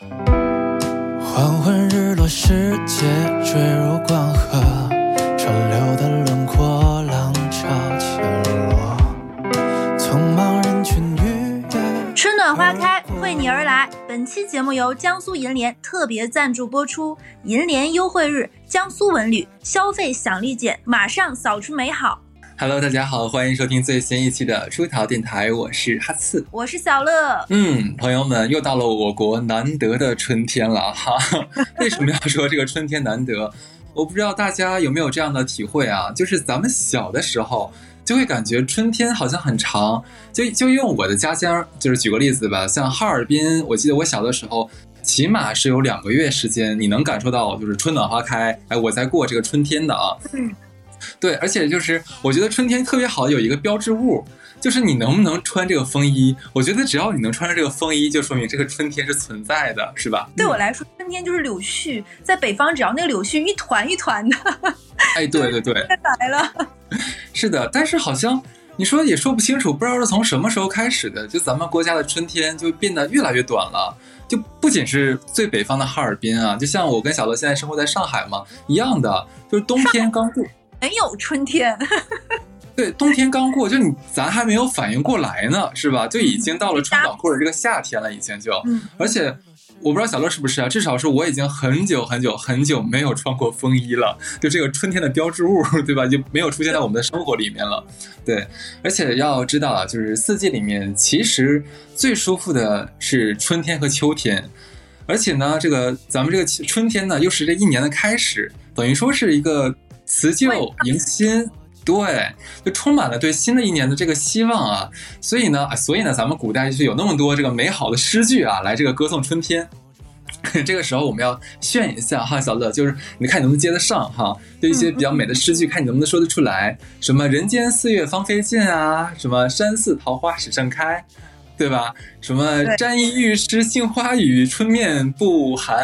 黄昏日落，世界坠入光河，川流的轮廓，浪潮起落，匆忙人群愉悦。春暖花开，为你而来。本期节目由江苏银联特别赞助播出。银联优惠日，江苏文旅消费享立减，马上扫出美好。Hello，大家好，欢迎收听最新一期的出逃电台，我是哈刺。我是小乐，嗯，朋友们，又到了我国难得的春天了哈。为什么要说这个春天难得？我不知道大家有没有这样的体会啊？就是咱们小的时候就会感觉春天好像很长，就就用我的家乡，就是举个例子吧，像哈尔滨，我记得我小的时候。起码是有两个月时间，你能感受到就是春暖花开，哎，我在过这个春天的啊。嗯，对，而且就是我觉得春天特别好，有一个标志物，就是你能不能穿这个风衣。我觉得只要你能穿上这个风衣，就说明这个春天是存在的，是吧？对我来说，春天就是柳絮，在北方，只要那个柳絮一团一团的，哎，对对对，来了。是的，但是好像你说也说不清楚，不知道是从什么时候开始的，就咱们国家的春天就变得越来越短了。就不仅是最北方的哈尔滨啊，就像我跟小乐现在生活在上海嘛一样的，就是冬天刚过，没有春天。对，冬天刚过，就你咱还没有反应过来呢，是吧？就已经到了穿短裤的这个夏天了，已经就，嗯，而且我不知道小乐是不是啊，至少是我已经很久很久很久没有穿过风衣了，就这个春天的标志物，对吧？就没有出现在我们的生活里面了。对，而且要知道啊，就是四季里面其实最舒服的是春天和秋天。而且呢，这个咱们这个春天呢，又是这一年的开始，等于说是一个辞旧迎新，对，就充满了对新的一年的这个希望啊。所以呢，所以呢，咱们古代就是有那么多这个美好的诗句啊，来这个歌颂春天。这个时候我们要炫一下哈，小乐，就是你看你能不能接得上哈？对一些比较美的诗句，看你能不能说得出来。什么“人间四月芳菲尽”啊，什么“山寺桃花始盛开”。对吧？什么“沾衣欲湿杏花雨，春面不寒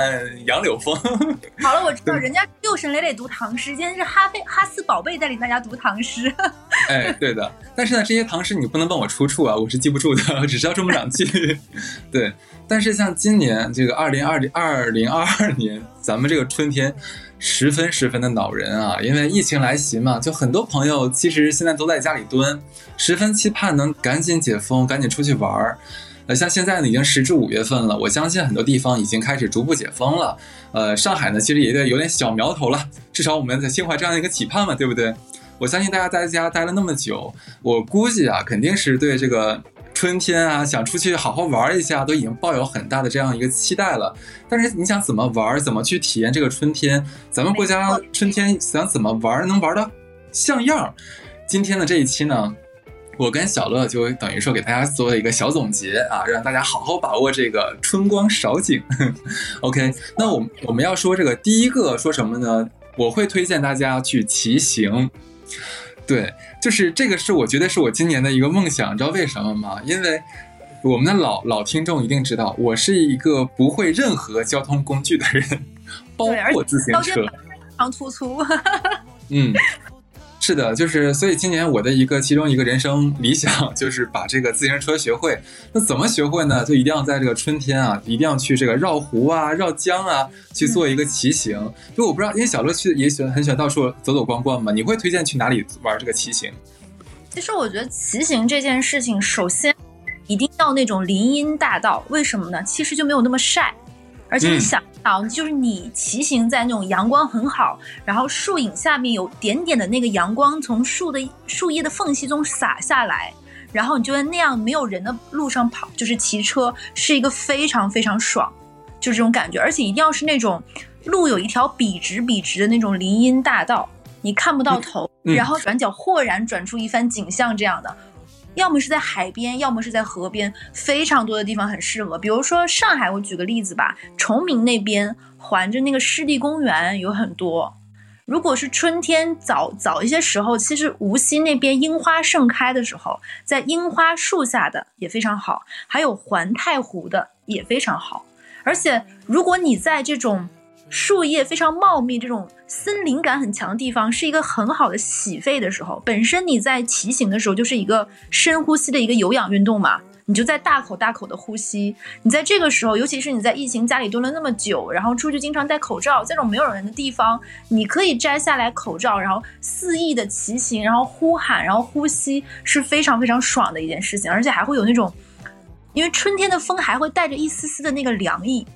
杨柳风”。好了，我知道人家六神磊磊读唐诗，今天是哈菲哈斯宝贝带领大家读唐诗。哎，对的。但是呢，这些唐诗你不能问我出处啊，我是记不住的，只知道这么两句。对，但是像今年这个二零二零二零二二年，咱们这个春天十分十分的恼人啊！因为疫情来袭嘛，就很多朋友其实现在都在家里蹲，十分期盼能赶紧解封，赶紧出去玩儿。呃，像现在呢，已经十至五月份了，我相信很多地方已经开始逐步解封了。呃，上海呢，其实也得有点小苗头了，至少我们在心怀这样一个期盼嘛，对不对？我相信大家在家待了那么久，我估计啊，肯定是对这个春天啊，想出去好好玩一下，都已经抱有很大的这样一个期待了。但是你想怎么玩，怎么去体验这个春天？咱们国家春天想怎么玩，能玩的像样？今天的这一期呢？我跟小乐就等于说给大家做了一个小总结啊，让大家好好把握这个春光少景。OK，那我我们要说这个第一个说什么呢？我会推荐大家去骑行。对，就是这个是我觉得是我今年的一个梦想，你知道为什么吗？因为我们的老老听众一定知道，我是一个不会任何交通工具的人，包括自行车，长突出。嗯。是的，就是所以今年我的一个其中一个人生理想 就是把这个自行车学会。那怎么学会呢？就一定要在这个春天啊，一定要去这个绕湖啊、绕江啊去做一个骑行。就我不知道，因为小乐去也喜欢很喜欢到处走走逛逛嘛，你会推荐去哪里玩这个骑行？其实我觉得骑行这件事情，首先一定要那种林荫大道，为什么呢？其实就没有那么晒。而且你想到，嗯、就是你骑行在那种阳光很好，然后树影下面有点点的那个阳光从树的树叶的缝隙中洒下来，然后你就在那样没有人的路上跑，就是骑车是一个非常非常爽，就这种感觉。而且一定要是那种路有一条笔直笔直的那种林荫大道，你看不到头，嗯、然后转角豁然转出一番景象这样的。要么是在海边，要么是在河边，非常多的地方很适合。比如说上海，我举个例子吧，崇明那边环着那个湿地公园有很多。如果是春天早早一些时候，其实无锡那边樱花盛开的时候，在樱花树下的也非常好，还有环太湖的也非常好。而且如果你在这种树叶非常茂密、这种森林感很强的地方，是一个很好的洗肺的时候。本身你在骑行的时候就是一个深呼吸的一个有氧运动嘛，你就在大口大口的呼吸。你在这个时候，尤其是你在疫情家里蹲了那么久，然后出去经常戴口罩，在这种没有人的地方，你可以摘下来口罩，然后肆意的骑行，然后呼喊，然后呼吸，是非常非常爽的一件事情，而且还会有那种，因为春天的风还会带着一丝丝的那个凉意。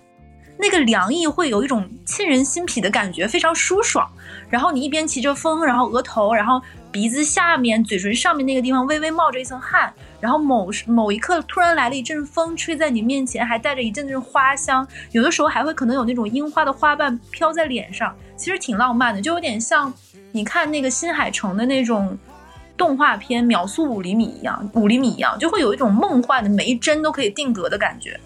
那个凉意会有一种沁人心脾的感觉，非常舒爽。然后你一边骑着风，然后额头，然后鼻子下面、嘴唇上面那个地方微微冒着一层汗。然后某某一刻突然来了一阵风，吹在你面前，还带着一阵阵花香。有的时候还会可能有那种樱花的花瓣飘在脸上，其实挺浪漫的，就有点像你看那个新海诚的那种动画片《秒速五厘米》一样，五厘米一样，就会有一种梦幻的每一帧都可以定格的感觉。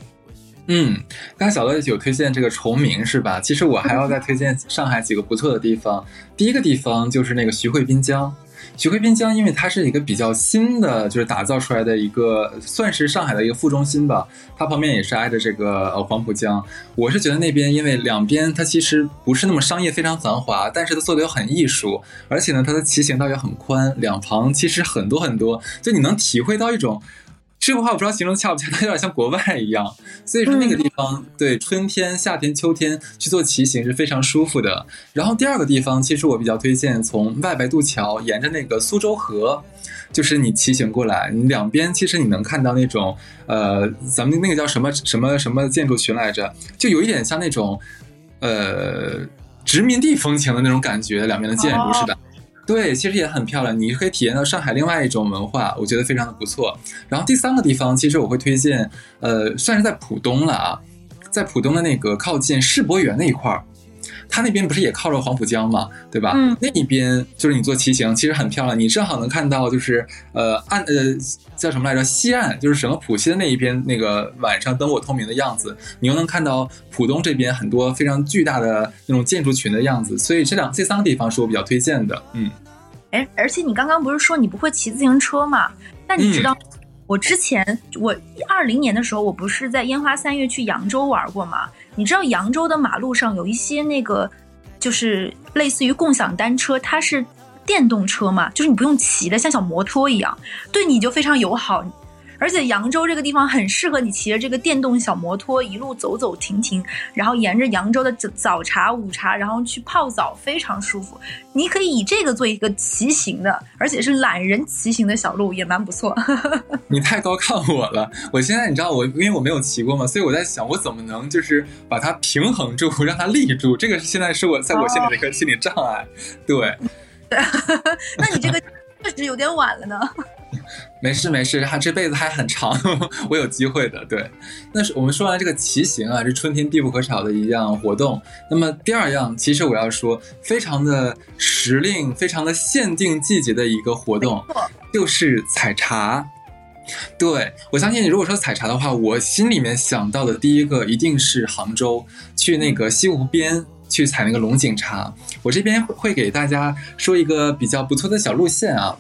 嗯，刚才小乐有推荐这个崇明是吧？其实我还要再推荐上海几个不错的地方。第一个地方就是那个徐汇滨江。徐汇滨江因为它是一个比较新的，就是打造出来的一个，算是上海的一个副中心吧。它旁边也是挨着这个黄浦江。我是觉得那边因为两边它其实不是那么商业非常繁华，但是它做的又很艺术，而且呢它的骑行道也很宽，两旁其实很多很多，就你能体会到一种。这个话我不知道形容恰不恰当，有点像国外一样。所以说那个地方，对春天、夏天、秋天去做骑行是非常舒服的。然后第二个地方，其实我比较推荐从外白渡桥沿着那个苏州河，就是你骑行过来，你两边其实你能看到那种呃，咱们那个叫什么什么什么建筑群来着，就有一点像那种呃殖民地风情的那种感觉，两边的建筑是的。对，其实也很漂亮，你可以体验到上海另外一种文化，我觉得非常的不错。然后第三个地方，其实我会推荐，呃，算是在浦东了啊，在浦东的那个靠近世博园那一块儿。它那边不是也靠着黄浦江嘛，对吧？嗯，那一边就是你做骑行，其实很漂亮。你正好能看到，就是呃岸呃叫什么来着？西岸，就是整个浦西的那一边，那个晚上灯火通明的样子。你又能看到浦东这边很多非常巨大的那种建筑群的样子。所以这两这三个地方是我比较推荐的。嗯，哎，而且你刚刚不是说你不会骑自行车嘛？那你知道我之前我二零年的时候，我不是在烟花三月去扬州玩过吗？你知道扬州的马路上有一些那个，就是类似于共享单车，它是电动车嘛，就是你不用骑的，像小摩托一样，对你就非常友好。而且扬州这个地方很适合你骑着这个电动小摩托一路走走停停，然后沿着扬州的早早茶、午茶，然后去泡澡，非常舒服。你可以以这个做一个骑行的，而且是懒人骑行的小路，也蛮不错。你太高看我了，我现在你知道我，因为我没有骑过嘛，所以我在想我怎么能就是把它平衡住，让它立住。这个是现在是我在我心里的一个心理障碍。对，那你这个确实有点晚了呢。没 事没事，他这辈子还很长，我有机会的。对，那是我们说完这个骑行啊，是春天必不可少的一样活动。那么第二样，其实我要说，非常的时令、非常的限定季节的一个活动，就是采茶。对我相信，你如果说采茶的话，我心里面想到的第一个一定是杭州，去那个西湖边去采那个龙井茶。我这边会给大家说一个比较不错的小路线啊。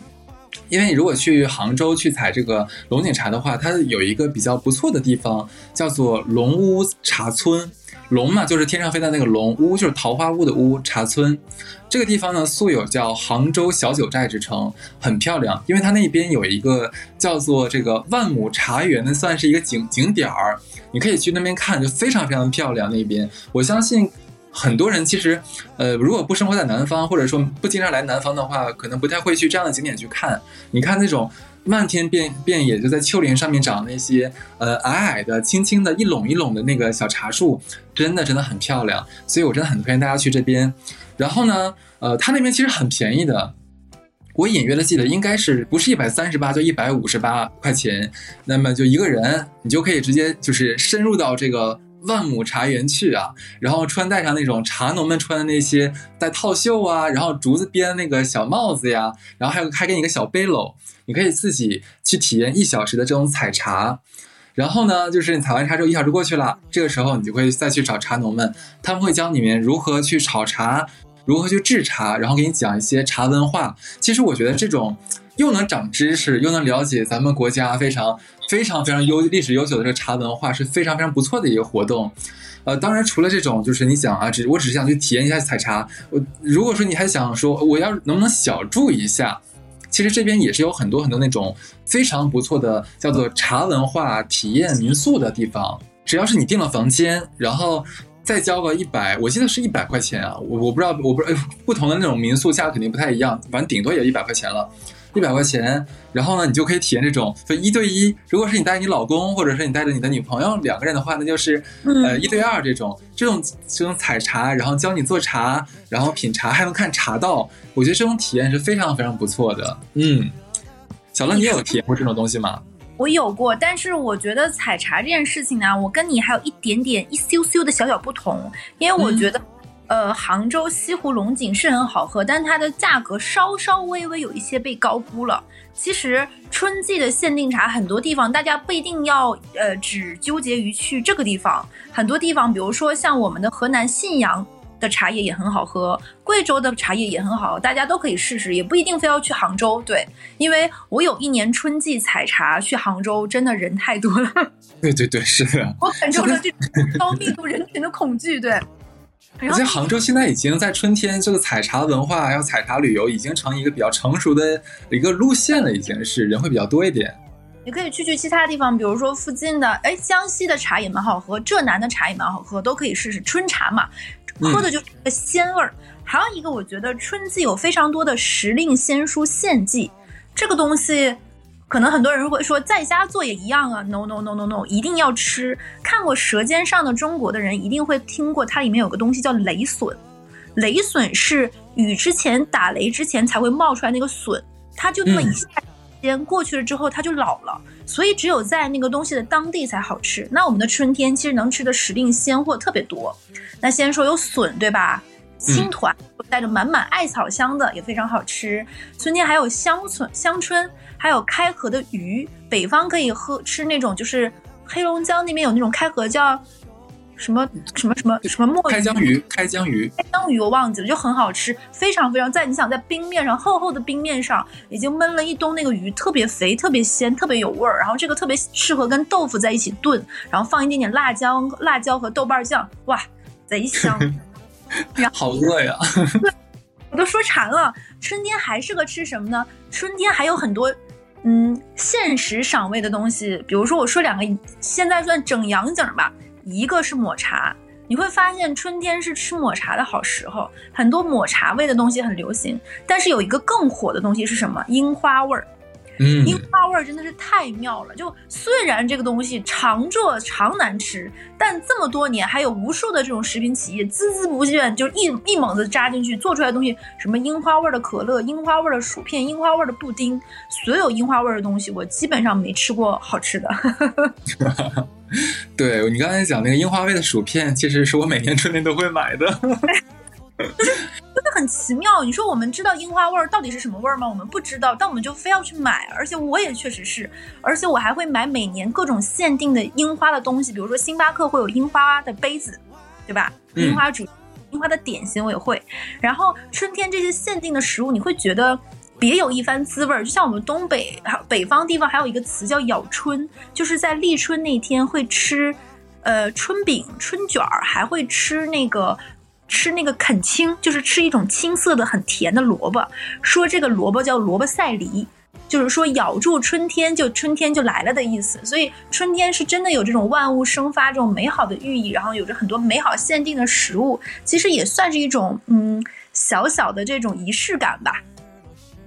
因为你如果去杭州去采这个龙井茶的话，它有一个比较不错的地方，叫做龙屋茶村。龙嘛，就是天上飞的那个龙；屋就是桃花坞的屋。茶村这个地方呢，素有叫杭州小九寨之称，很漂亮。因为它那边有一个叫做这个万亩茶园的，算是一个景景点儿，你可以去那边看，就非常非常漂亮。那边我相信。很多人其实，呃，如果不生活在南方，或者说不经常来南方的话，可能不太会去这样的景点去看。你看那种漫天遍遍野就在丘陵上面长那些，呃，矮矮的、轻轻的一垄一垄的那个小茶树，真的真的很漂亮。所以我真的很推荐大家去这边。然后呢，呃，它那边其实很便宜的，我隐约的记得应该是不是一百三十八，就一百五十八块钱。那么就一个人，你就可以直接就是深入到这个。万亩茶园去啊，然后穿戴上那种茶农们穿的那些带套袖啊，然后竹子编那个小帽子呀，然后还有还给你一个小背篓，你可以自己去体验一小时的这种采茶。然后呢，就是你采完茶之后一小时过去了，这个时候你就会再去找茶农们，他们会教你们如何去炒茶，如何去制茶，然后给你讲一些茶文化。其实我觉得这种又能长知识，又能了解咱们国家非常。非常非常悠历史悠久的这个茶文化是非常非常不错的一个活动，呃，当然除了这种，就是你想啊，只我只是想去体验一下采茶。我如果说你还想说我要能不能小住一下，其实这边也是有很多很多那种非常不错的叫做茶文化体验民宿的地方。只要是你订了房间，然后再交个一百，我记得是一百块钱啊，我我不知道，我不知道不同的那种民宿价肯定不太一样，反正顶多也一百块钱了。一百块钱，然后呢，你就可以体验这种就一对一。如果是你带你老公，或者是你带着你的女朋友两个人的话，那就是呃一对二这种。这种这种采茶，然后教你做茶，然后品茶，还能看茶道。我觉得这种体验是非常非常不错的。嗯，小乐，你也有体验过这种东西吗？我有过，但是我觉得采茶这件事情呢，我跟你还有一点点一羞羞的小小不同，因为我觉得。呃，杭州西湖龙井是很好喝，但它的价格稍稍微微有一些被高估了。其实春季的限定茶，很多地方大家不一定要呃只纠结于去这个地方，很多地方，比如说像我们的河南信阳的茶叶也很好喝，贵州的茶叶也很好，大家都可以试试，也不一定非要去杭州。对，因为我有一年春季采茶去杭州，真的人太多了。对对对，是的，我感受到这种高密度人群的恐惧。对。而且杭州现在已经在春天，这个采茶文化，还有采茶旅游，已经成一个比较成熟的一个路线了，已经是人会比较多一点。你可以去去其他地方，比如说附近的，哎，江西的茶也蛮好喝，浙南的茶也蛮好喝，都可以试试春茶嘛，喝的就是个鲜味儿。还有一个，我觉得春季有非常多的时令鲜蔬献祭，这个东西。可能很多人会说，在家做也一样啊！No No No No No，一定要吃。看过《舌尖上的中国》的人一定会听过，它里面有个东西叫雷笋。雷笋是雨之前打雷之前才会冒出来那个笋，它就那么一下间过去了之后，它就老了。所以只有在那个东西的当地才好吃。那我们的春天其实能吃的时令鲜货特别多。那先说有笋，对吧？青团带着满满艾草香的也非常好吃。春天还有香椿，香椿。还有开河的鱼，北方可以喝吃那种，就是黑龙江那边有那种开河叫什么什么什么什么墨鱼开江鱼，开江鱼，开江鱼我忘记了，就很好吃，非常非常在你想在冰面上厚厚的冰面上已经焖了一冬那个鱼，特别肥，特别鲜，特别有味儿，然后这个特别适合跟豆腐在一起炖，然后放一点点辣椒、辣椒和豆瓣酱，哇，贼香！好饿呀！我都说馋了。春天还适合吃什么呢？春天还有很多。嗯，现实赏味的东西，比如说我说两个，现在算整阳景吧。一个是抹茶，你会发现春天是吃抹茶的好时候，很多抹茶味的东西很流行。但是有一个更火的东西是什么？樱花味儿。嗯，樱花味儿真的是太妙了。就虽然这个东西常做常难吃，但这么多年还有无数的这种食品企业孜孜不倦，就一一猛子扎进去做出来的东西，什么樱花味儿的可乐、樱花味儿的薯片、樱花味儿的布丁，所有樱花味儿的东西，我基本上没吃过好吃的。对你刚才讲那个樱花味的薯片，其实是我每年春天都会买的。就是就是很奇妙。你说我们知道樱花味儿到底是什么味儿吗？我们不知道，但我们就非要去买。而且我也确实是，而且我还会买每年各种限定的樱花的东西，比如说星巴克会有樱花的杯子，对吧？樱花主樱花的点心我也会。然后春天这些限定的食物，你会觉得别有一番滋味儿。就像我们东北北方地方还有一个词叫咬春，就是在立春那天会吃呃春饼、春卷儿，还会吃那个。吃那个啃青，就是吃一种青色的很甜的萝卜，说这个萝卜叫萝卜赛梨，就是说咬住春天就春天就来了的意思。所以春天是真的有这种万物生发这种美好的寓意，然后有着很多美好限定的食物，其实也算是一种嗯小小的这种仪式感吧。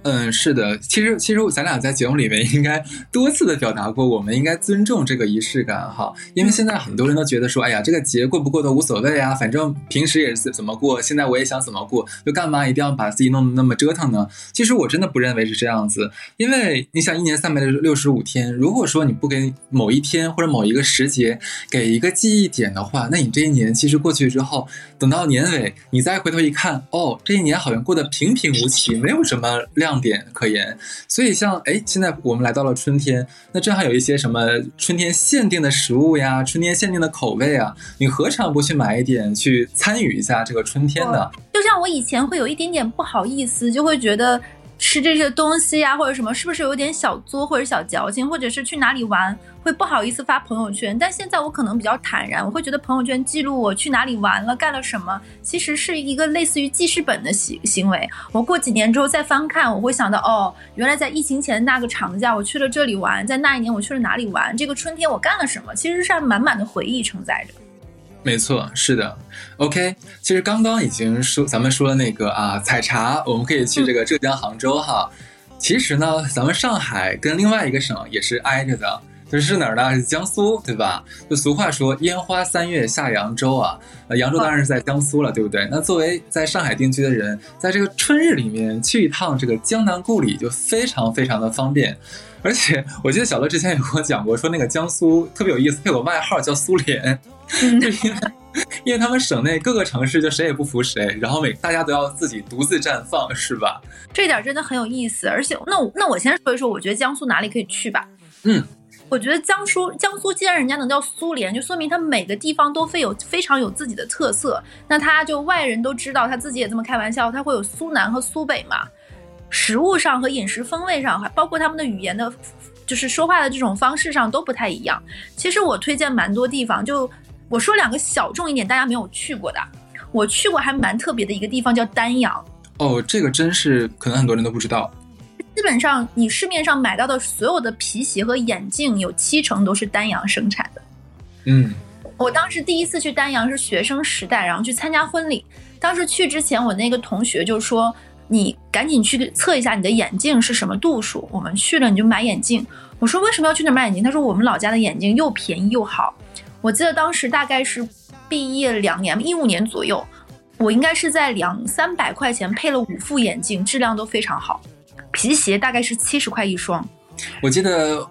嗯，是的，其实其实咱俩在节目里面应该多次的表达过，我们应该尊重这个仪式感哈，因为现在很多人都觉得说，哎呀，这个节过不过都无所谓啊，反正平时也是怎么过，现在我也想怎么过，就干嘛一定要把自己弄得那么折腾呢？其实我真的不认为是这样子，因为你想一年三百六十五天，如果说你不给某一天或者某一个时节给一个记忆点的话，那你这一年其实过去之后，等到年尾你再回头一看，哦，这一年好像过得平平无奇，没有什么亮。亮点可言，所以像哎，现在我们来到了春天，那正好有一些什么春天限定的食物呀，春天限定的口味啊，你何尝不去买一点，去参与一下这个春天呢？就像我以前会有一点点不好意思，就会觉得吃这些东西呀、或者什么，是不是有点小作或者小矫情，或者是去哪里玩会不好意思发朋友圈？但现在我可能比较坦然，我会觉得朋友圈记录我去哪里玩了、干了什么，其实是一个类似于记事本的行行为。我过几年之后再翻看，我会想到，哦，原来在疫情前那个长假我去了这里玩，在那一年我去了哪里玩，这个春天我干了什么，其实是满满的回忆承载着。没错，是的。OK，其实刚刚已经说，咱们说了那个啊，采茶，我们可以去这个浙江杭州哈。其实呢，咱们上海跟另外一个省也是挨着的，就是哪儿呢？是江苏，对吧？就俗话说“烟花三月下扬州”啊，呃，扬州当然是在江苏了，对不对？那作为在上海定居的人，在这个春日里面去一趟这个江南故里，就非常非常的方便。而且我记得小乐之前也跟我讲过，说那个江苏特别有意思，它有个外号叫“苏联”。就因为，因为他们省内各个城市就谁也不服谁，然后每大家都要自己独自绽放，是吧？这点真的很有意思。而且，那我那我先说一说，我觉得江苏哪里可以去吧？嗯，我觉得江苏江苏既然人家能叫苏联，就说明它每个地方都非有非常有自己的特色。那他就外人都知道，他自己也这么开玩笑，他会有苏南和苏北嘛。食物上和饮食风味上，还包括他们的语言的，就是说话的这种方式上都不太一样。其实我推荐蛮多地方，就。我说两个小众一点，大家没有去过的，我去过还蛮特别的一个地方，叫丹阳。哦，这个真是可能很多人都不知道。基本上你市面上买到的所有的皮鞋和眼镜，有七成都是丹阳生产的。嗯，我当时第一次去丹阳是学生时代，然后去参加婚礼。当时去之前，我那个同学就说：“你赶紧去测一下你的眼镜是什么度数。”我们去了你就买眼镜。我说：“为什么要去那买眼镜？”他说：“我们老家的眼镜又便宜又好。”我记得当时大概是毕业两年，一五年左右，我应该是在两三百块钱配了五副眼镜，质量都非常好。皮鞋大概是七十块一双。我记得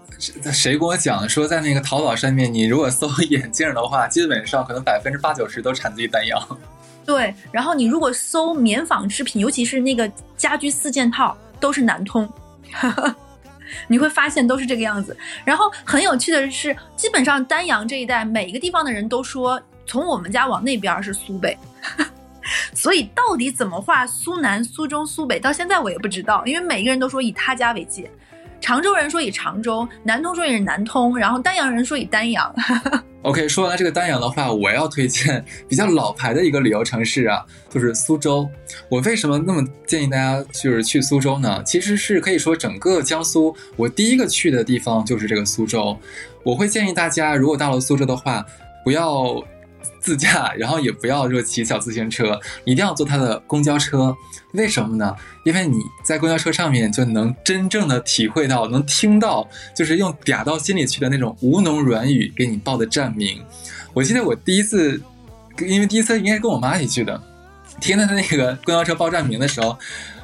谁跟我讲说，在那个淘宝上面，你如果搜眼镜的话，基本上可能百分之八九十都产自于丹阳。对，然后你如果搜棉纺织品，尤其是那个家居四件套，都是南通。你会发现都是这个样子，然后很有趣的是，基本上丹阳这一带每一个地方的人都说，从我们家往那边是苏北，所以到底怎么画苏南、苏中、苏北，到现在我也不知道，因为每个人都说以他家为界。常州人说以常州，南通说也是南通，然后丹阳人说以丹阳。OK，说完了这个丹阳的话，我要推荐比较老牌的一个旅游城市啊，就是苏州。我为什么那么建议大家就是去苏州呢？其实是可以说整个江苏，我第一个去的地方就是这个苏州。我会建议大家，如果到了苏州的话，不要。自驾，然后也不要就骑小自行车，一定要坐他的公交车。为什么呢？因为你在公交车上面就能真正的体会到，能听到，就是用嗲到心里去的那种吴侬软语给你报的站名。我记得我第一次，因为第一次应该是跟我妈一起去的，听到他那个公交车报站名的时候，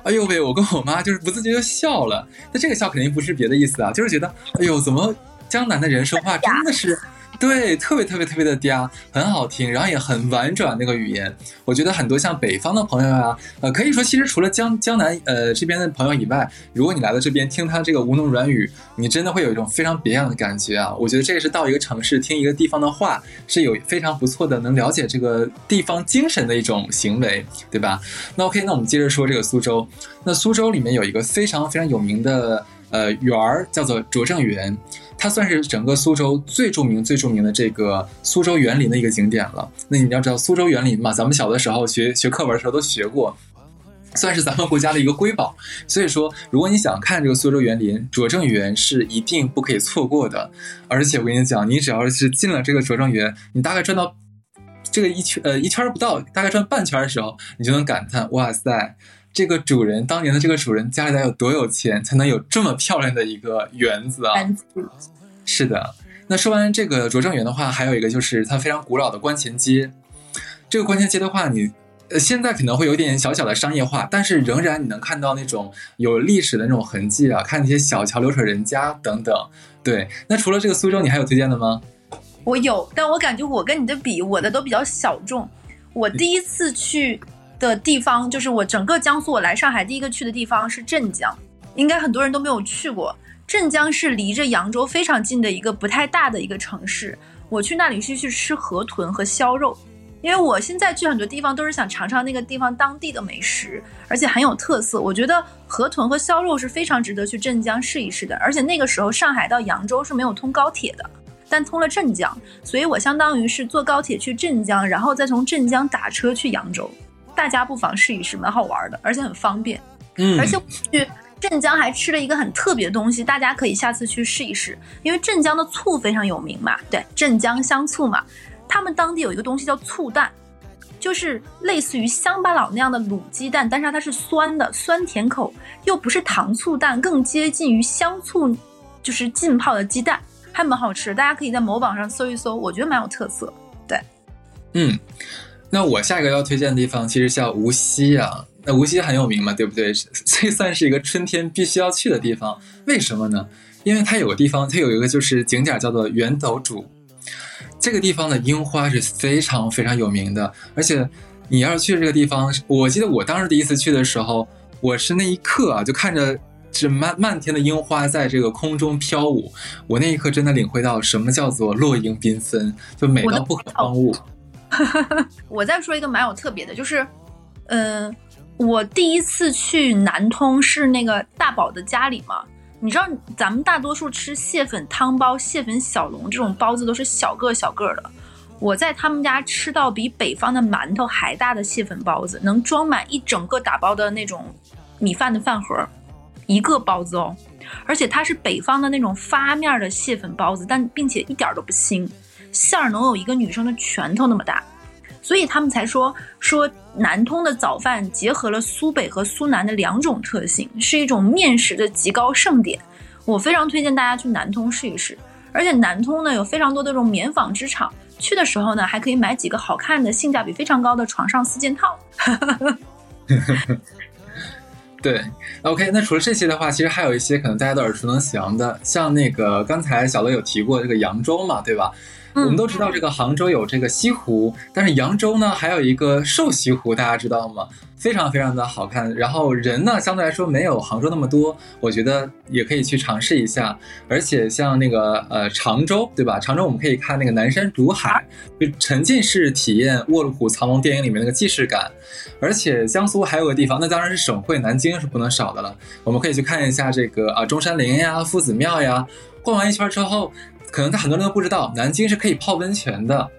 哎呦喂，我跟我妈就是不自觉就笑了。那这个笑肯定不是别的意思啊，就是觉得，哎呦，怎么江南的人说话真的是。对，特别特别特别的嗲，很好听，然后也很婉转那个语言。我觉得很多像北方的朋友啊，呃，可以说其实除了江江南呃这边的朋友以外，如果你来到这边听他这个吴侬软语，你真的会有一种非常别样的感觉啊。我觉得这个是到一个城市听一个地方的话，是有非常不错的能了解这个地方精神的一种行为，对吧？那 OK，那我们接着说这个苏州。那苏州里面有一个非常非常有名的呃园儿，叫做拙政园。它算是整个苏州最著名、最著名的这个苏州园林的一个景点了。那你要知道，苏州园林嘛，咱们小的时候学学课文的时候都学过，算是咱们国家的一个瑰宝。所以说，如果你想看这个苏州园林，拙政园是一定不可以错过的。而且我跟你讲，你只要是进了这个拙政园，你大概转到这个一圈呃一圈不到，大概转半圈的时候，你就能感叹：哇塞！这个主人当年的这个主人家里得有多有钱，才能有这么漂亮的一个园子啊？是的。那说完这个拙政园的话，还有一个就是它非常古老的观前街。这个观前街的话，你呃现在可能会有点小小的商业化，但是仍然你能看到那种有历史的那种痕迹啊，看那些小桥流水人家等等。对，那除了这个苏州，你还有推荐的吗？我有，但我感觉我跟你的比，我的都比较小众。我第一次去。的地方就是我整个江苏，我来上海第一个去的地方是镇江，应该很多人都没有去过。镇江是离着扬州非常近的一个不太大的一个城市。我去那里是去吃河豚和烧肉，因为我现在去很多地方都是想尝尝那个地方当地的美食，而且很有特色。我觉得河豚和烧肉是非常值得去镇江试一试的。而且那个时候上海到扬州是没有通高铁的，但通了镇江，所以我相当于是坐高铁去镇江，然后再从镇江打车去扬州。大家不妨试一试，蛮好玩的，而且很方便。嗯，而且去镇江还吃了一个很特别的东西，大家可以下次去试一试，因为镇江的醋非常有名嘛，对，镇江香醋嘛。他们当地有一个东西叫醋蛋，就是类似于乡巴佬那样的卤鸡蛋，但是它是酸的，酸甜口，又不是糖醋蛋，更接近于香醋，就是浸泡的鸡蛋，还蛮好吃。大家可以在某宝上搜一搜，我觉得蛮有特色。对，嗯，那我下一个要推荐的地方其实叫无锡啊。那无锡很有名嘛，对不对？这算是一个春天必须要去的地方。为什么呢？因为它有个地方，它有一个就是景点叫做圆斗渚。这个地方的樱花是非常非常有名的，而且你要是去这个地方，我记得我当时第一次去的时候，我是那一刻啊，就看着这漫漫天的樱花在这个空中飘舞，我那一刻真的领会到什么叫做落英缤纷，就美到不可方物。我再说一个蛮有特别的，就是，嗯，我第一次去南通是那个大宝的家里嘛。你知道咱们大多数吃蟹粉汤包、蟹粉小笼这种包子都是小个小个的，我在他们家吃到比北方的馒头还大的蟹粉包子，能装满一整个打包的那种米饭的饭盒，一个包子哦，而且它是北方的那种发面的蟹粉包子，但并且一点都不腥，馅儿能有一个女生的拳头那么大。所以他们才说说南通的早饭结合了苏北和苏南的两种特性，是一种面食的极高盛典。我非常推荐大家去南通试一试。而且南通呢有非常多的这种棉纺织厂，去的时候呢还可以买几个好看的、性价比非常高的床上四件套。对，OK。那除了这些的话，其实还有一些可能大家都耳熟能详的，像那个刚才小乐有提过这个扬州嘛，对吧？我们都知道这个杭州有这个西湖，但是扬州呢还有一个瘦西湖，大家知道吗？非常非常的好看，然后人呢相对来说没有杭州那么多，我觉得也可以去尝试一下。而且像那个呃常州，对吧？常州我们可以看那个南山竹海，就沉浸式体验《卧虎藏龙》电影里面那个既视感。而且江苏还有个地方，那当然是省会南京是不能少的了，我们可以去看一下这个啊中山陵呀、夫子庙呀。逛完一圈之后。可能他很多人都不知道，南京是可以泡温泉的，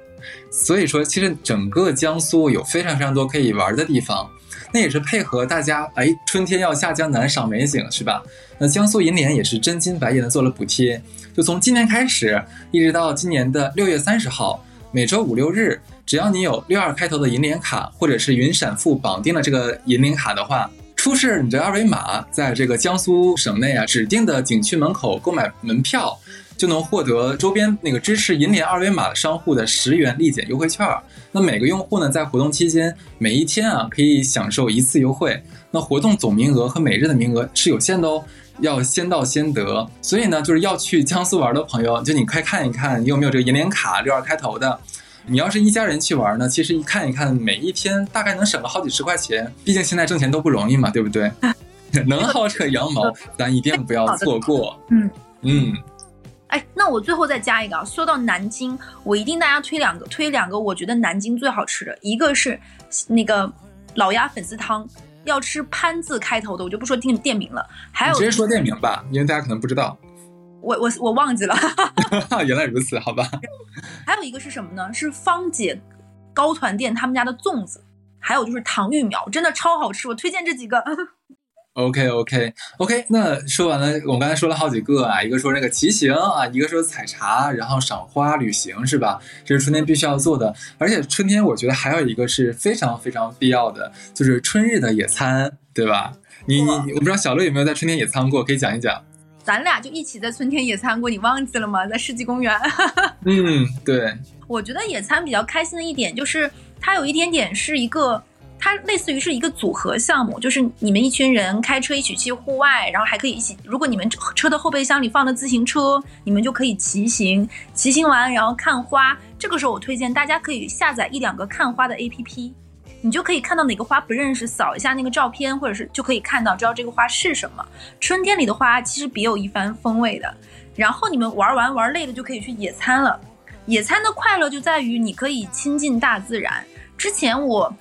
所以说其实整个江苏有非常非常多可以玩的地方，那也是配合大家，哎，春天要下江南赏美景是吧？那江苏银联也是真金白银的做了补贴，就从今年开始一直到今年的六月三十号，每周五六日，只要你有六二开头的银联卡或者是云闪付绑定了这个银联卡的话，出示你的二维码，在这个江苏省内啊指定的景区门口购买门票。就能获得周边那个支持银联二维码的商户的十元立减优惠券。那每个用户呢，在活动期间每一天啊，可以享受一次优惠。那活动总名额和每日的名额是有限的哦，要先到先得。所以呢，就是要去江苏玩的朋友，就你快看一看，你有没有这个银联卡六二开头的。你要是一家人去玩呢，其实一看一看，每一天大概能省个好几十块钱。毕竟现在挣钱都不容易嘛，对不对？能薅这羊毛，咱一定不要错过。嗯嗯。哎，那我最后再加一个啊！说到南京，我一定大家推两个，推两个，我觉得南京最好吃的，一个是那个老鸭粉丝汤，要吃潘字开头的，我就不说店店名了。还有直接说店名吧，因为大家可能不知道。我我我忘记了。原来如此，好吧。还有一个是什么呢？是芳姐高团店他们家的粽子，还有就是糖芋苗，真的超好吃，我推荐这几个。OK OK OK，那说完了，我们刚才说了好几个啊，一个说那个骑行啊，一个说采茶，然后赏花旅行是吧？这是春天必须要做的，而且春天我觉得还有一个是非常非常必要的，就是春日的野餐，对吧？你你我不知道小乐有没有在春天野餐过，可以讲一讲。咱俩就一起在春天野餐过，你忘记了吗？在世纪公园。嗯，对。我觉得野餐比较开心的一点就是它有一点点是一个。它类似于是一个组合项目，就是你们一群人开车一起去户外，然后还可以一起。如果你们车的后备箱里放了自行车，你们就可以骑行，骑行完然后看花。这个时候我推荐大家可以下载一两个看花的 APP，你就可以看到哪个花不认识，扫一下那个照片，或者是就可以看到知道这个花是什么。春天里的花其实别有一番风味的。然后你们玩完玩累了就可以去野餐了。野餐的快乐就在于你可以亲近大自然。之前我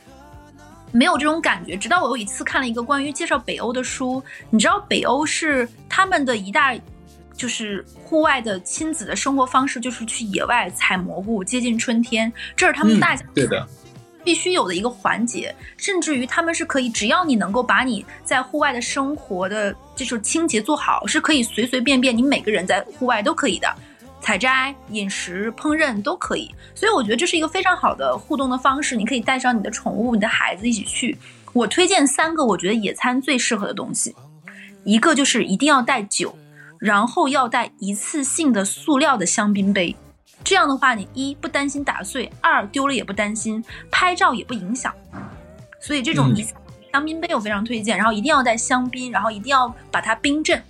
没有这种感觉，直到我有一次看了一个关于介绍北欧的书。你知道北欧是他们的一大就是户外的亲子的生活方式，就是去野外采蘑菇，接近春天，这是他们大家对的。必须有的一个环节，甚至于他们是可以，只要你能够把你在户外的生活的这种清洁做好，是可以随随便便，你每个人在户外都可以的，采摘、饮食、烹饪都可以。所以我觉得这是一个非常好的互动的方式，你可以带上你的宠物、你的孩子一起去。我推荐三个我觉得野餐最适合的东西，一个就是一定要带酒，然后要带一次性的塑料的香槟杯。这样的话，你一不担心打碎，二丢了也不担心，拍照也不影响。所以这种一香槟杯我非常推荐，然后一定要带香槟，然后一定要把它冰镇。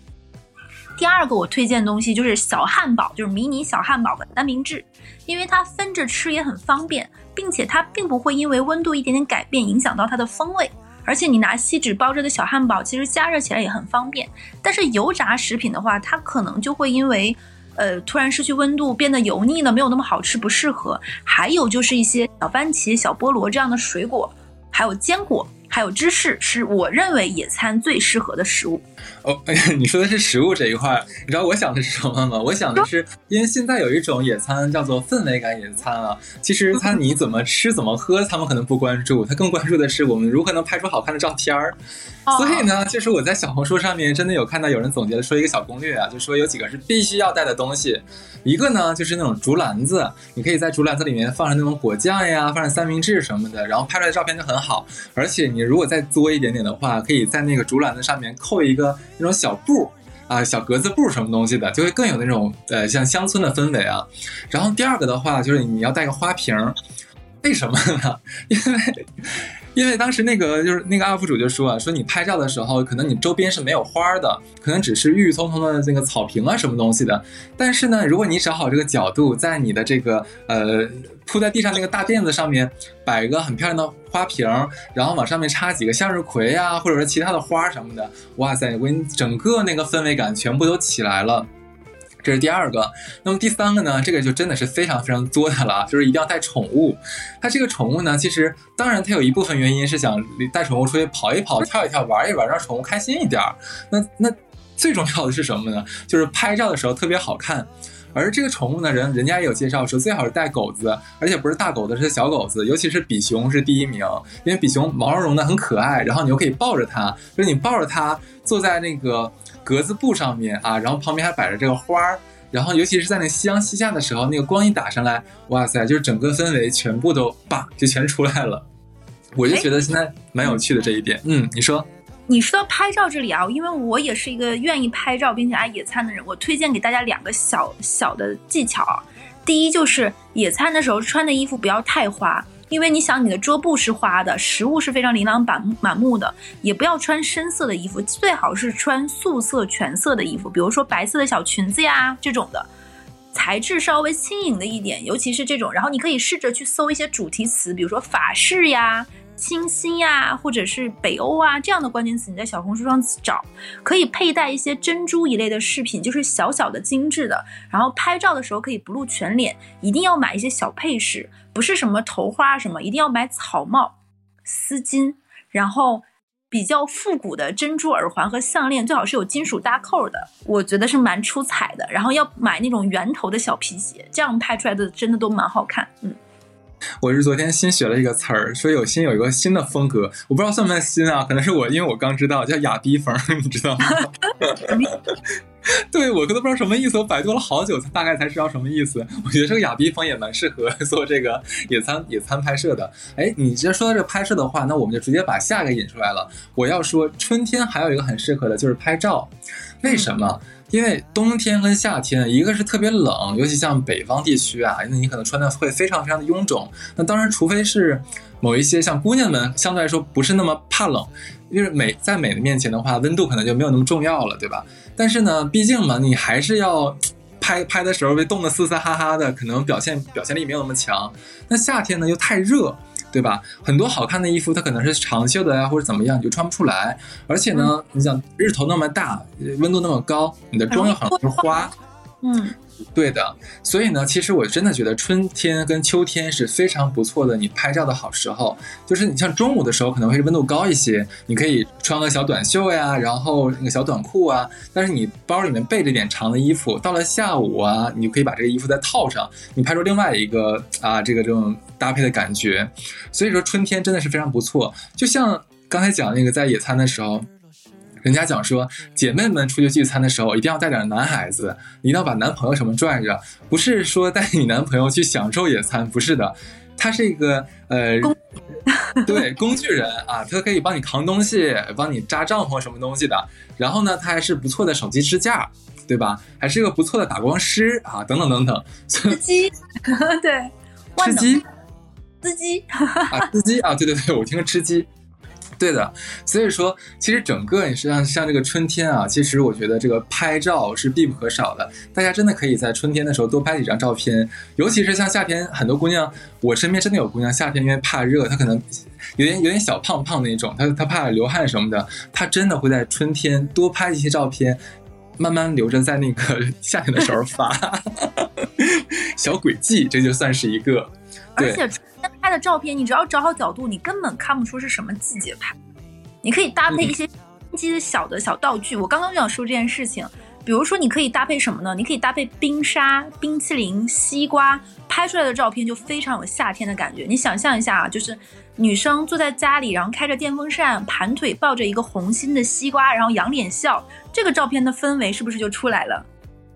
第二个我推荐的东西就是小汉堡，就是迷你小汉堡的三明治，因为它分着吃也很方便，并且它并不会因为温度一点点改变影响到它的风味。而且你拿锡纸包着的小汉堡，其实加热起来也很方便。但是油炸食品的话，它可能就会因为。呃，突然失去温度，变得油腻了，没有那么好吃，不适合。还有就是一些小番茄、小菠萝这样的水果，还有坚果。还有芝士是我认为野餐最适合的食物。哦，哎呀，你说的是食物这一块，你知道我想的是什么吗？我想的是，因为现在有一种野餐叫做氛围感野餐啊。其实它你怎么吃怎么喝，他们可能不关注，他更关注的是我们如何能拍出好看的照片儿。所以呢，就是我在小红书上面真的有看到有人总结了说一个小攻略啊，就说有几个是必须要带的东西。一个呢就是那种竹篮子，你可以在竹篮子里面放上那种果酱呀，放上三明治什么的，然后拍出来的照片就很好，而且你。如果再作一点点的话，可以在那个竹篮子上面扣一个那种小布啊，小格子布什么东西的，就会更有那种呃像乡村的氛围啊。然后第二个的话，就是你要带个花瓶，为什么呢？因为。因为当时那个就是那个 UP 主就说啊，说你拍照的时候，可能你周边是没有花的，可能只是郁郁葱葱的那个草坪啊什么东西的。但是呢，如果你找好这个角度，在你的这个呃铺在地上那个大垫子上面摆一个很漂亮的花瓶，然后往上面插几个向日葵啊，或者说其他的花什么的，哇塞，我给你整个那个氛围感全部都起来了。这是第二个，那么第三个呢？这个就真的是非常非常作的了，就是一定要带宠物。它这个宠物呢，其实当然它有一部分原因是想带宠物出去跑一跑、跳一跳、玩一玩，让宠物开心一点。那那最重要的是什么呢？就是拍照的时候特别好看。而这个宠物呢，人人家也有介绍说，最好是带狗子，而且不是大狗子，是小狗子，尤其是比熊是第一名，因为比熊毛茸茸的很可爱，然后你又可以抱着它，就是你抱着它坐在那个。格子布上面啊，然后旁边还摆着这个花儿，然后尤其是在那夕阳西下的时候，那个光一打上来，哇塞，就是整个氛围全部都叭就全出来了。我就觉得现在蛮有趣的这一点。嗯，你说？你说到拍照这里啊，因为我也是一个愿意拍照并且爱野餐的人，我推荐给大家两个小小的技巧。第一就是野餐的时候穿的衣服不要太花。因为你想，你的桌布是花的，食物是非常琳琅满满目的，也不要穿深色的衣服，最好是穿素色全色的衣服，比如说白色的小裙子呀这种的，材质稍微轻盈的一点，尤其是这种。然后你可以试着去搜一些主题词，比如说法式呀。清新呀，或者是北欧啊这样的关键词，你在小红书上找，可以佩戴一些珍珠一类的饰品，就是小小的精致的。然后拍照的时候可以不露全脸，一定要买一些小配饰，不是什么头花什么，一定要买草帽、丝巾，然后比较复古的珍珠耳环和项链，最好是有金属搭扣的，我觉得是蛮出彩的。然后要买那种圆头的小皮鞋，这样拍出来的真的都蛮好看，嗯。我是昨天新学了一个词儿，说有新有一个新的风格，我不知道算不算新啊？可能是我，因为我刚知道叫哑逼风，你知道吗？对我都不知道什么意思，我百度了好久大概才知道什么意思。我觉得这个哑逼风也蛮适合 做这个野餐野餐拍摄的。哎，你直接说到这个拍摄的话，那我们就直接把下一个引出来了。我要说春天还有一个很适合的就是拍照，为什么？因为冬天跟夏天，一个是特别冷，尤其像北方地区啊，那你可能穿的会非常非常的臃肿。那当然，除非是某一些像姑娘们相对来说不是那么怕冷，因为美在美的面前的话，温度可能就没有那么重要了，对吧？但是呢，毕竟嘛，你还是要拍拍的时候被冻得嘶嘶哈哈的，可能表现表现力没有那么强。那夏天呢又太热。对吧？很多好看的衣服，它可能是长袖的呀，或者怎么样，你就穿不出来。而且呢，你想日头那么大，温度那么高，你的妆又很容易花。嗯，对的，所以呢，其实我真的觉得春天跟秋天是非常不错的，你拍照的好时候。就是你像中午的时候可能会温度高一些，你可以穿个小短袖呀，然后那个小短裤啊。但是你包里面备着点长的衣服，到了下午啊，你可以把这个衣服再套上，你拍出另外一个啊这个这种搭配的感觉。所以说春天真的是非常不错。就像刚才讲那个在野餐的时候。人家讲说，姐妹们出去聚餐的时候，一定要带点男孩子，一定要把男朋友什么拽着，不是说带你男朋友去享受野餐，不是的，他是一个呃，对工具人啊，他可以帮你扛东西，帮你扎帐篷什么东西的。然后呢，他还是不错的手机支架，对吧？还是一个不错的打光师啊，等等等等。司机，对，吃鸡，司机啊，司机啊，对对对，我听吃鸡。对的，所以说，其实整个你实际上像这个春天啊，其实我觉得这个拍照是必不可少的。大家真的可以在春天的时候多拍几张照片，尤其是像夏天，很多姑娘，我身边真的有姑娘，夏天因为怕热，她可能有点有点小胖胖那种，她她怕流汗什么的，她真的会在春天多拍一些照片，慢慢留着在那个 夏天的时候发，小轨迹，这就算是一个。而且春天拍的照片，你只要找好角度，你根本看不出是什么季节拍。你可以搭配一些机的小的小道具。我刚刚就想说这件事情，比如说你可以搭配什么呢？你可以搭配冰沙、冰淇淋、西瓜，拍出来的照片就非常有夏天的感觉。你想象一下啊，就是女生坐在家里，然后开着电风扇，盘腿抱着一个红心的西瓜，然后仰脸笑，这个照片的氛围是不是就出来了？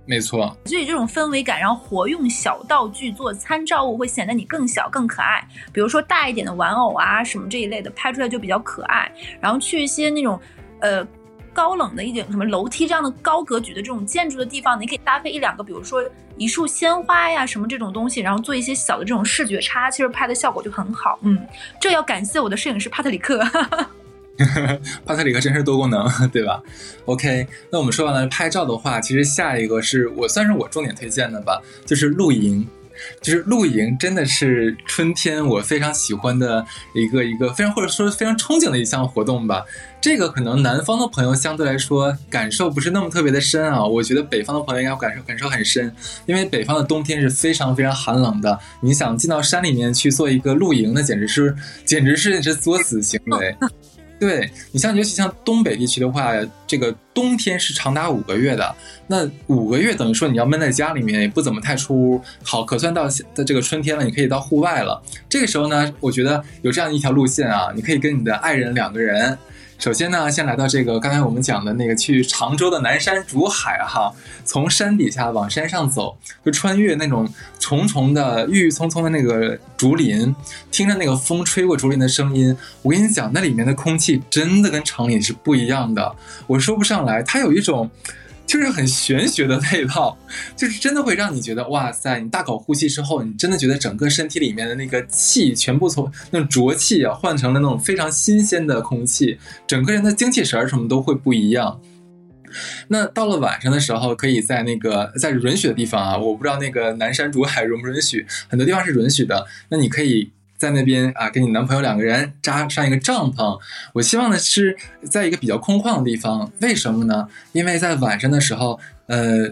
没错，所以这种氛围感，然后活用小道具做参照物，会显得你更小更可爱。比如说大一点的玩偶啊，什么这一类的，拍出来就比较可爱。然后去一些那种，呃，高冷的一点，什么楼梯这样的高格局的这种建筑的地方，你可以搭配一两个，比如说一束鲜花呀，什么这种东西，然后做一些小的这种视觉差，其实拍的效果就很好。嗯，这要感谢我的摄影师帕特里克。帕特里克真是多功能，对吧？OK，那我们说完了拍照的话，其实下一个是我算是我重点推荐的吧，就是露营。就是露营真的是春天我非常喜欢的一个一个非常或者说非常憧憬的一项活动吧。这个可能南方的朋友相对来说感受不是那么特别的深啊，我觉得北方的朋友应该感受感受很深，因为北方的冬天是非常非常寒冷的。你想进到山里面去做一个露营，那简直是简直是是作死行为。对你像尤其像东北地区的话，这个冬天是长达五个月的。那五个月等于说你要闷在家里面，也不怎么太出屋。好，可算到的这个春天了，你可以到户外了。这个时候呢，我觉得有这样一条路线啊，你可以跟你的爱人两个人。首先呢，先来到这个刚才我们讲的那个去常州的南山竹海哈，从山底下往山上走，就穿越那种重重的郁郁葱葱的那个竹林，听着那个风吹过竹林的声音，我跟你讲，那里面的空气真的跟城里是不一样的，我说不上来，它有一种。就是很玄学的味道，就是真的会让你觉得哇塞！你大口呼吸之后，你真的觉得整个身体里面的那个气全部从那种浊气啊换成了那种非常新鲜的空气，整个人的精气神儿什么都会不一样。那到了晚上的时候，可以在那个在允许的地方啊，我不知道那个南山竹海允不允许，很多地方是允许的。那你可以。在那边啊，跟你男朋友两个人扎上一个帐篷。我希望呢是在一个比较空旷的地方。为什么呢？因为在晚上的时候，呃，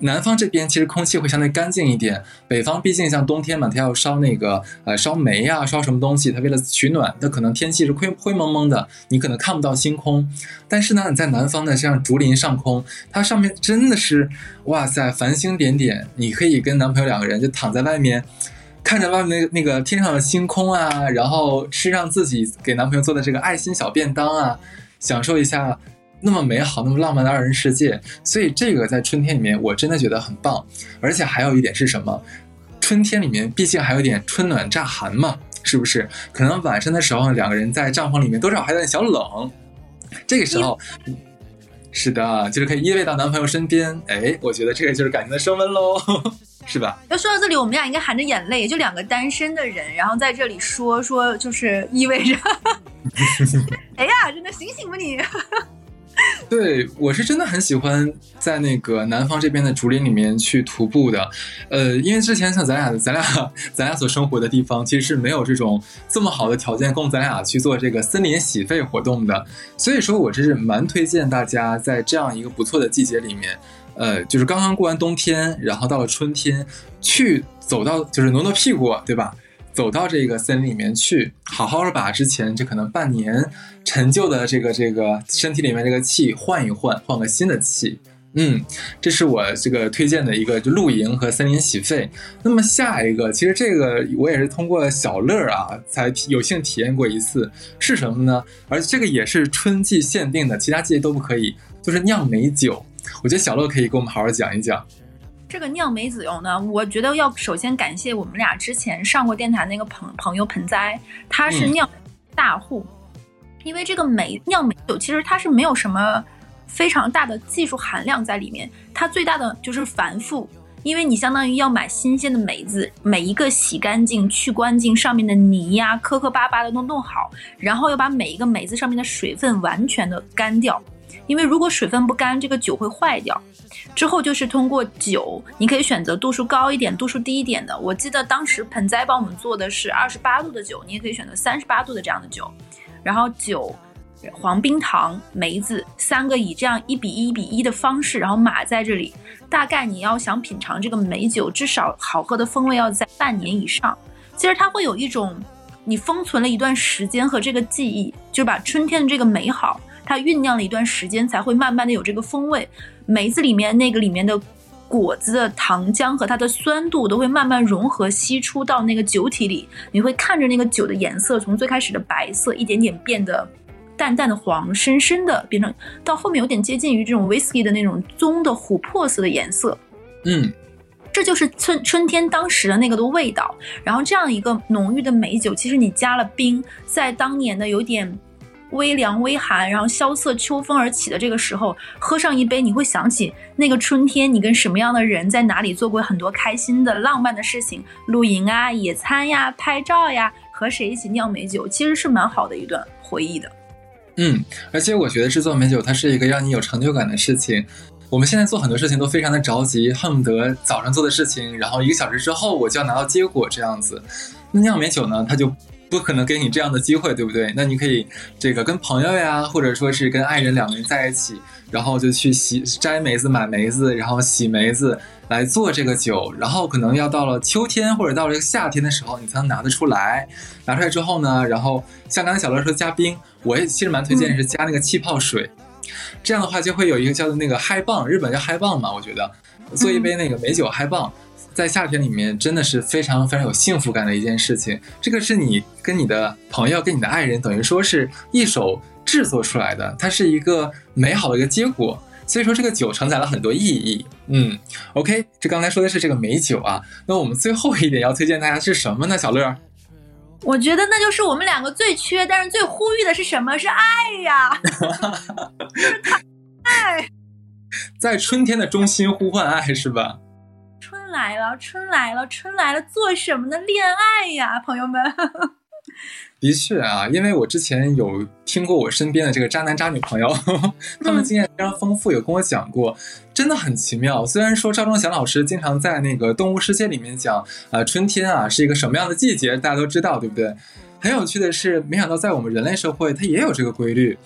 南方这边其实空气会相对干净一点。北方毕竟像冬天嘛，它要烧那个呃烧煤呀，烧什么东西，它为了取暖，它可能天气是灰灰蒙蒙的，你可能看不到星空。但是呢，你在南方的像竹林上空，它上面真的是哇塞，繁星点点。你可以跟男朋友两个人就躺在外面。看着外面那个那个天上的星空啊，然后吃上自己给男朋友做的这个爱心小便当啊，享受一下那么美好、那么浪漫的二人世界。所以这个在春天里面，我真的觉得很棒。而且还有一点是什么？春天里面毕竟还有点春暖乍寒嘛，是不是？可能晚上的时候，两个人在帐篷里面多少还有点小冷。这个时候，是的，就是可以依偎到男朋友身边。哎，我觉得这个就是感情的升温喽。是吧？那说到这里，我们俩应该含着眼泪，也就两个单身的人，然后在这里说说，就是意味着，哎呀，真的醒醒吧你！对我是真的很喜欢在那个南方这边的竹林里面去徒步的，呃，因为之前像咱俩，咱俩，咱俩所生活的地方，其实是没有这种这么好的条件供咱俩去做这个森林洗肺活动的，所以说我这是蛮推荐大家在这样一个不错的季节里面。呃，就是刚刚过完冬天，然后到了春天，去走到就是挪挪屁股，对吧？走到这个森林里面去，好好的把之前这可能半年陈旧的这个这个身体里面这个气换一换，换个新的气。嗯，这是我这个推荐的一个就露营和森林洗肺。那么下一个，其实这个我也是通过小乐啊才有幸体验过一次，是什么呢？而且这个也是春季限定的，其他季节都不可以，就是酿美酒。我觉得小乐可以给我们好好讲一讲。这个酿梅子油呢，我觉得要首先感谢我们俩之前上过电台那个朋朋友盆栽，他是酿大户，因为这个梅酿梅酒其实它是没有什么非常大的技术含量在里面，它最大的就是繁复，因为你相当于要买新鲜的梅子，每一个洗干净、去干净上面的泥呀、磕磕巴巴的都弄好，然后要把每一个梅子上面的水分完全的干掉。因为如果水分不干，这个酒会坏掉。之后就是通过酒，你可以选择度数高一点、度数低一点的。我记得当时盆栽帮我们做的是二十八度的酒，你也可以选择三十八度的这样的酒。然后酒、黄冰糖、梅子三个以这样一比一、比一的方式，然后码在这里。大概你要想品尝这个梅酒，至少好喝的风味要在半年以上。其实它会有一种你封存了一段时间和这个记忆，就把春天的这个美好。它酝酿了一段时间，才会慢慢的有这个风味。梅子里面那个里面的果子的糖浆和它的酸度都会慢慢融合析出到那个酒体里。你会看着那个酒的颜色从最开始的白色一点点变得淡淡的黄，深深的变成到后面有点接近于这种 whisky 的那种棕的琥珀色的颜色。嗯，这就是春春天当时的那个的味道。然后这样一个浓郁的美酒，其实你加了冰，在当年的有点。微凉微寒，然后萧瑟秋风而起的这个时候，喝上一杯，你会想起那个春天，你跟什么样的人在哪里做过很多开心的、浪漫的事情，露营啊、野餐呀、拍照呀，和谁一起酿美酒，其实是蛮好的一段回忆的。嗯，而且我觉得制作美酒它是一个让你有成就感的事情。我们现在做很多事情都非常的着急，恨不得早上做的事情，然后一个小时之后我就要拿到结果这样子。那酿美酒呢，它就。不可能给你这样的机会，对不对？那你可以这个跟朋友呀，或者说是跟爱人两个人在一起，然后就去洗摘梅子、买梅子，然后洗梅子来做这个酒。然后可能要到了秋天或者到了夏天的时候，你才能拿得出来。拿出来之后呢，然后像刚才小乐说加冰，我也其实蛮推荐是加那个气泡水，这样的话就会有一个叫做那个嗨棒，日本叫嗨棒嘛，我觉得做一杯那个美酒嗨棒。在夏天里面，真的是非常非常有幸福感的一件事情。这个是你跟你的朋友、跟你的爱人，等于说是一手制作出来的，它是一个美好的一个结果。所以说，这个酒承载了很多意义。嗯，OK，这刚才说的是这个美酒啊。那我们最后一点要推荐大家是什么呢？小乐，我觉得那就是我们两个最缺，但是最呼吁的是什么？是爱呀！爱，在春天的中心呼唤爱，是吧？来了，春来了，春来了，做什么呢？恋爱呀，朋友们。的确啊，因为我之前有听过我身边的这个渣男渣女朋友，他们经验非常丰富，有跟我讲过，真的很奇妙。虽然说赵忠祥老师经常在那个动物世界里面讲，啊，春天啊是一个什么样的季节，大家都知道，对不对？很有趣的是，没想到在我们人类社会，它也有这个规律。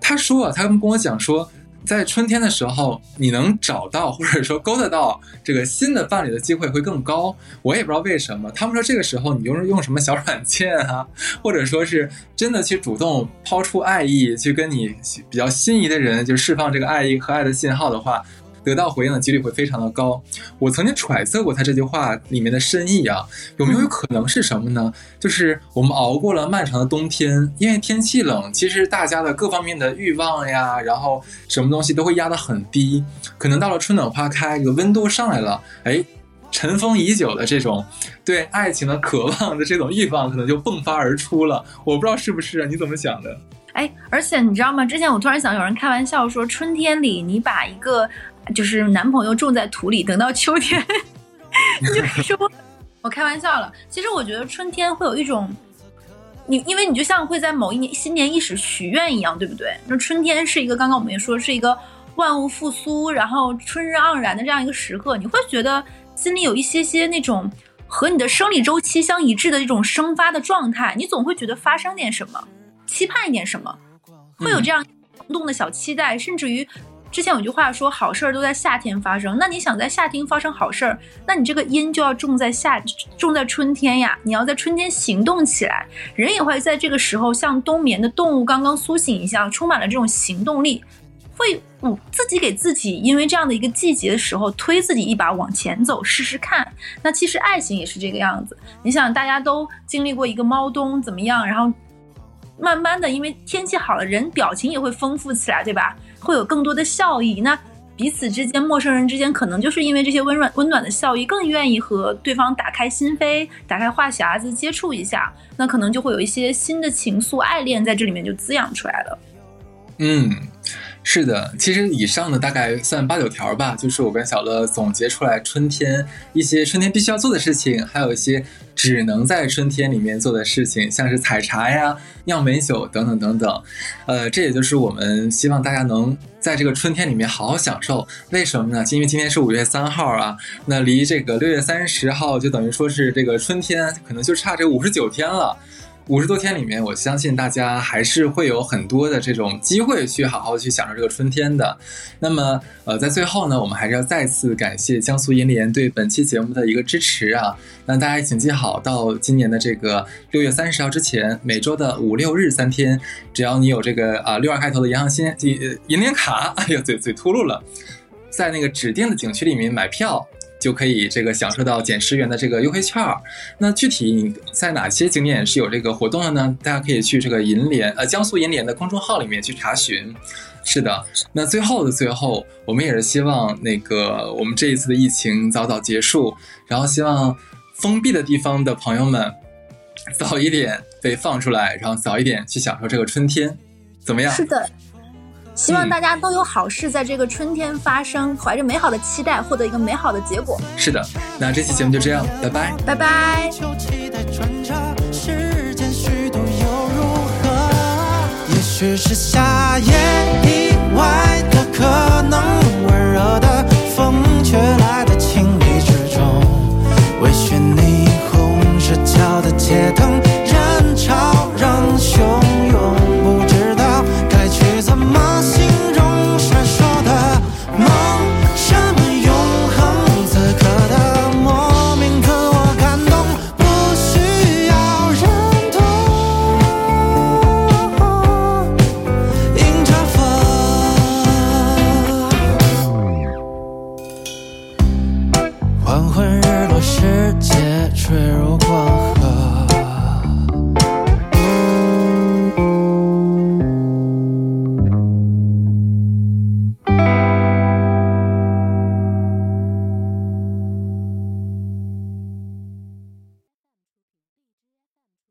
他说啊，他们跟我讲说。在春天的时候，你能找到或者说勾搭到这个新的伴侣的机会会更高。我也不知道为什么，他们说这个时候你用用什么小软件啊，或者说是真的去主动抛出爱意，去跟你比较心仪的人就释放这个爱意和爱的信号的话。得到回应的几率会非常的高。我曾经揣测过他这句话里面的深意啊，有没有可能是什么呢？就是我们熬过了漫长的冬天，因为天气冷，其实大家的各方面的欲望呀，然后什么东西都会压得很低。可能到了春暖花开，这个温度上来了，哎，尘封已久的这种对爱情的渴望的这种欲望，可能就迸发而出了。我不知道是不是啊？你怎么想的？哎，而且你知道吗？之前我突然想，有人开玩笑说，春天里你把一个。就是男朋友种在土里，等到秋天你就说，我开玩笑了。其实我觉得春天会有一种，你因为你就像会在某一年新年伊始许愿一样，对不对？那春天是一个刚刚我们也说是一个万物复苏，然后春日盎然的这样一个时刻，你会觉得心里有一些些那种和你的生理周期相一致的一种生发的状态，你总会觉得发生点什么，期盼一点什么，会有这样冲动的小期待，甚至于。之前有句话说，好事儿都在夏天发生。那你想在夏天发生好事儿，那你这个因就要种在夏，种在春天呀。你要在春天行动起来，人也会在这个时候像冬眠的动物刚刚苏醒一样，充满了这种行动力，会嗯自己给自己，因为这样的一个季节的时候，推自己一把往前走，试试看。那其实爱情也是这个样子。你想，大家都经历过一个猫冬怎么样，然后慢慢的，因为天气好了，人表情也会丰富起来，对吧？会有更多的笑意，那彼此之间、陌生人之间，可能就是因为这些温暖、温暖的笑意，更愿意和对方打开心扉、打开话匣子，接触一下，那可能就会有一些新的情愫、爱恋在这里面就滋养出来了。嗯。是的，其实以上的大概算八九条吧，就是我跟小乐总结出来春天一些春天必须要做的事情，还有一些只能在春天里面做的事情，像是采茶呀、酿美酒等等等等。呃，这也就是我们希望大家能在这个春天里面好好享受。为什么呢？因为今天是五月三号啊，那离这个六月三十号就等于说是这个春天，可能就差这五十九天了。五十多天里面，我相信大家还是会有很多的这种机会去好好去享受这个春天的。那么，呃，在最后呢，我们还是要再次感谢江苏银联对本期节目的一个支持啊。那大家请记好，到今年的这个六月三十号之前，每周的五六日三天，只要你有这个啊六二开头的银行新银联卡，哎呀，嘴嘴秃噜了，在那个指定的景区里面买票。就可以这个享受到减十元的这个优惠券儿。那具体你在哪些景点是有这个活动的呢？大家可以去这个银联呃江苏银联的公众号里面去查询。是的，那最后的最后，我们也是希望那个我们这一次的疫情早早结束，然后希望封闭的地方的朋友们早一点被放出来，然后早一点去享受这个春天，怎么样？是的。希望大家都有好事在这个春天发生，怀着美好的期待获得一个美好的结果。是的，那这期节目就这样，拜拜，拜拜。也许是夏夜以外的可能，温热的风却来的情理之中，微醺霓虹失焦的街。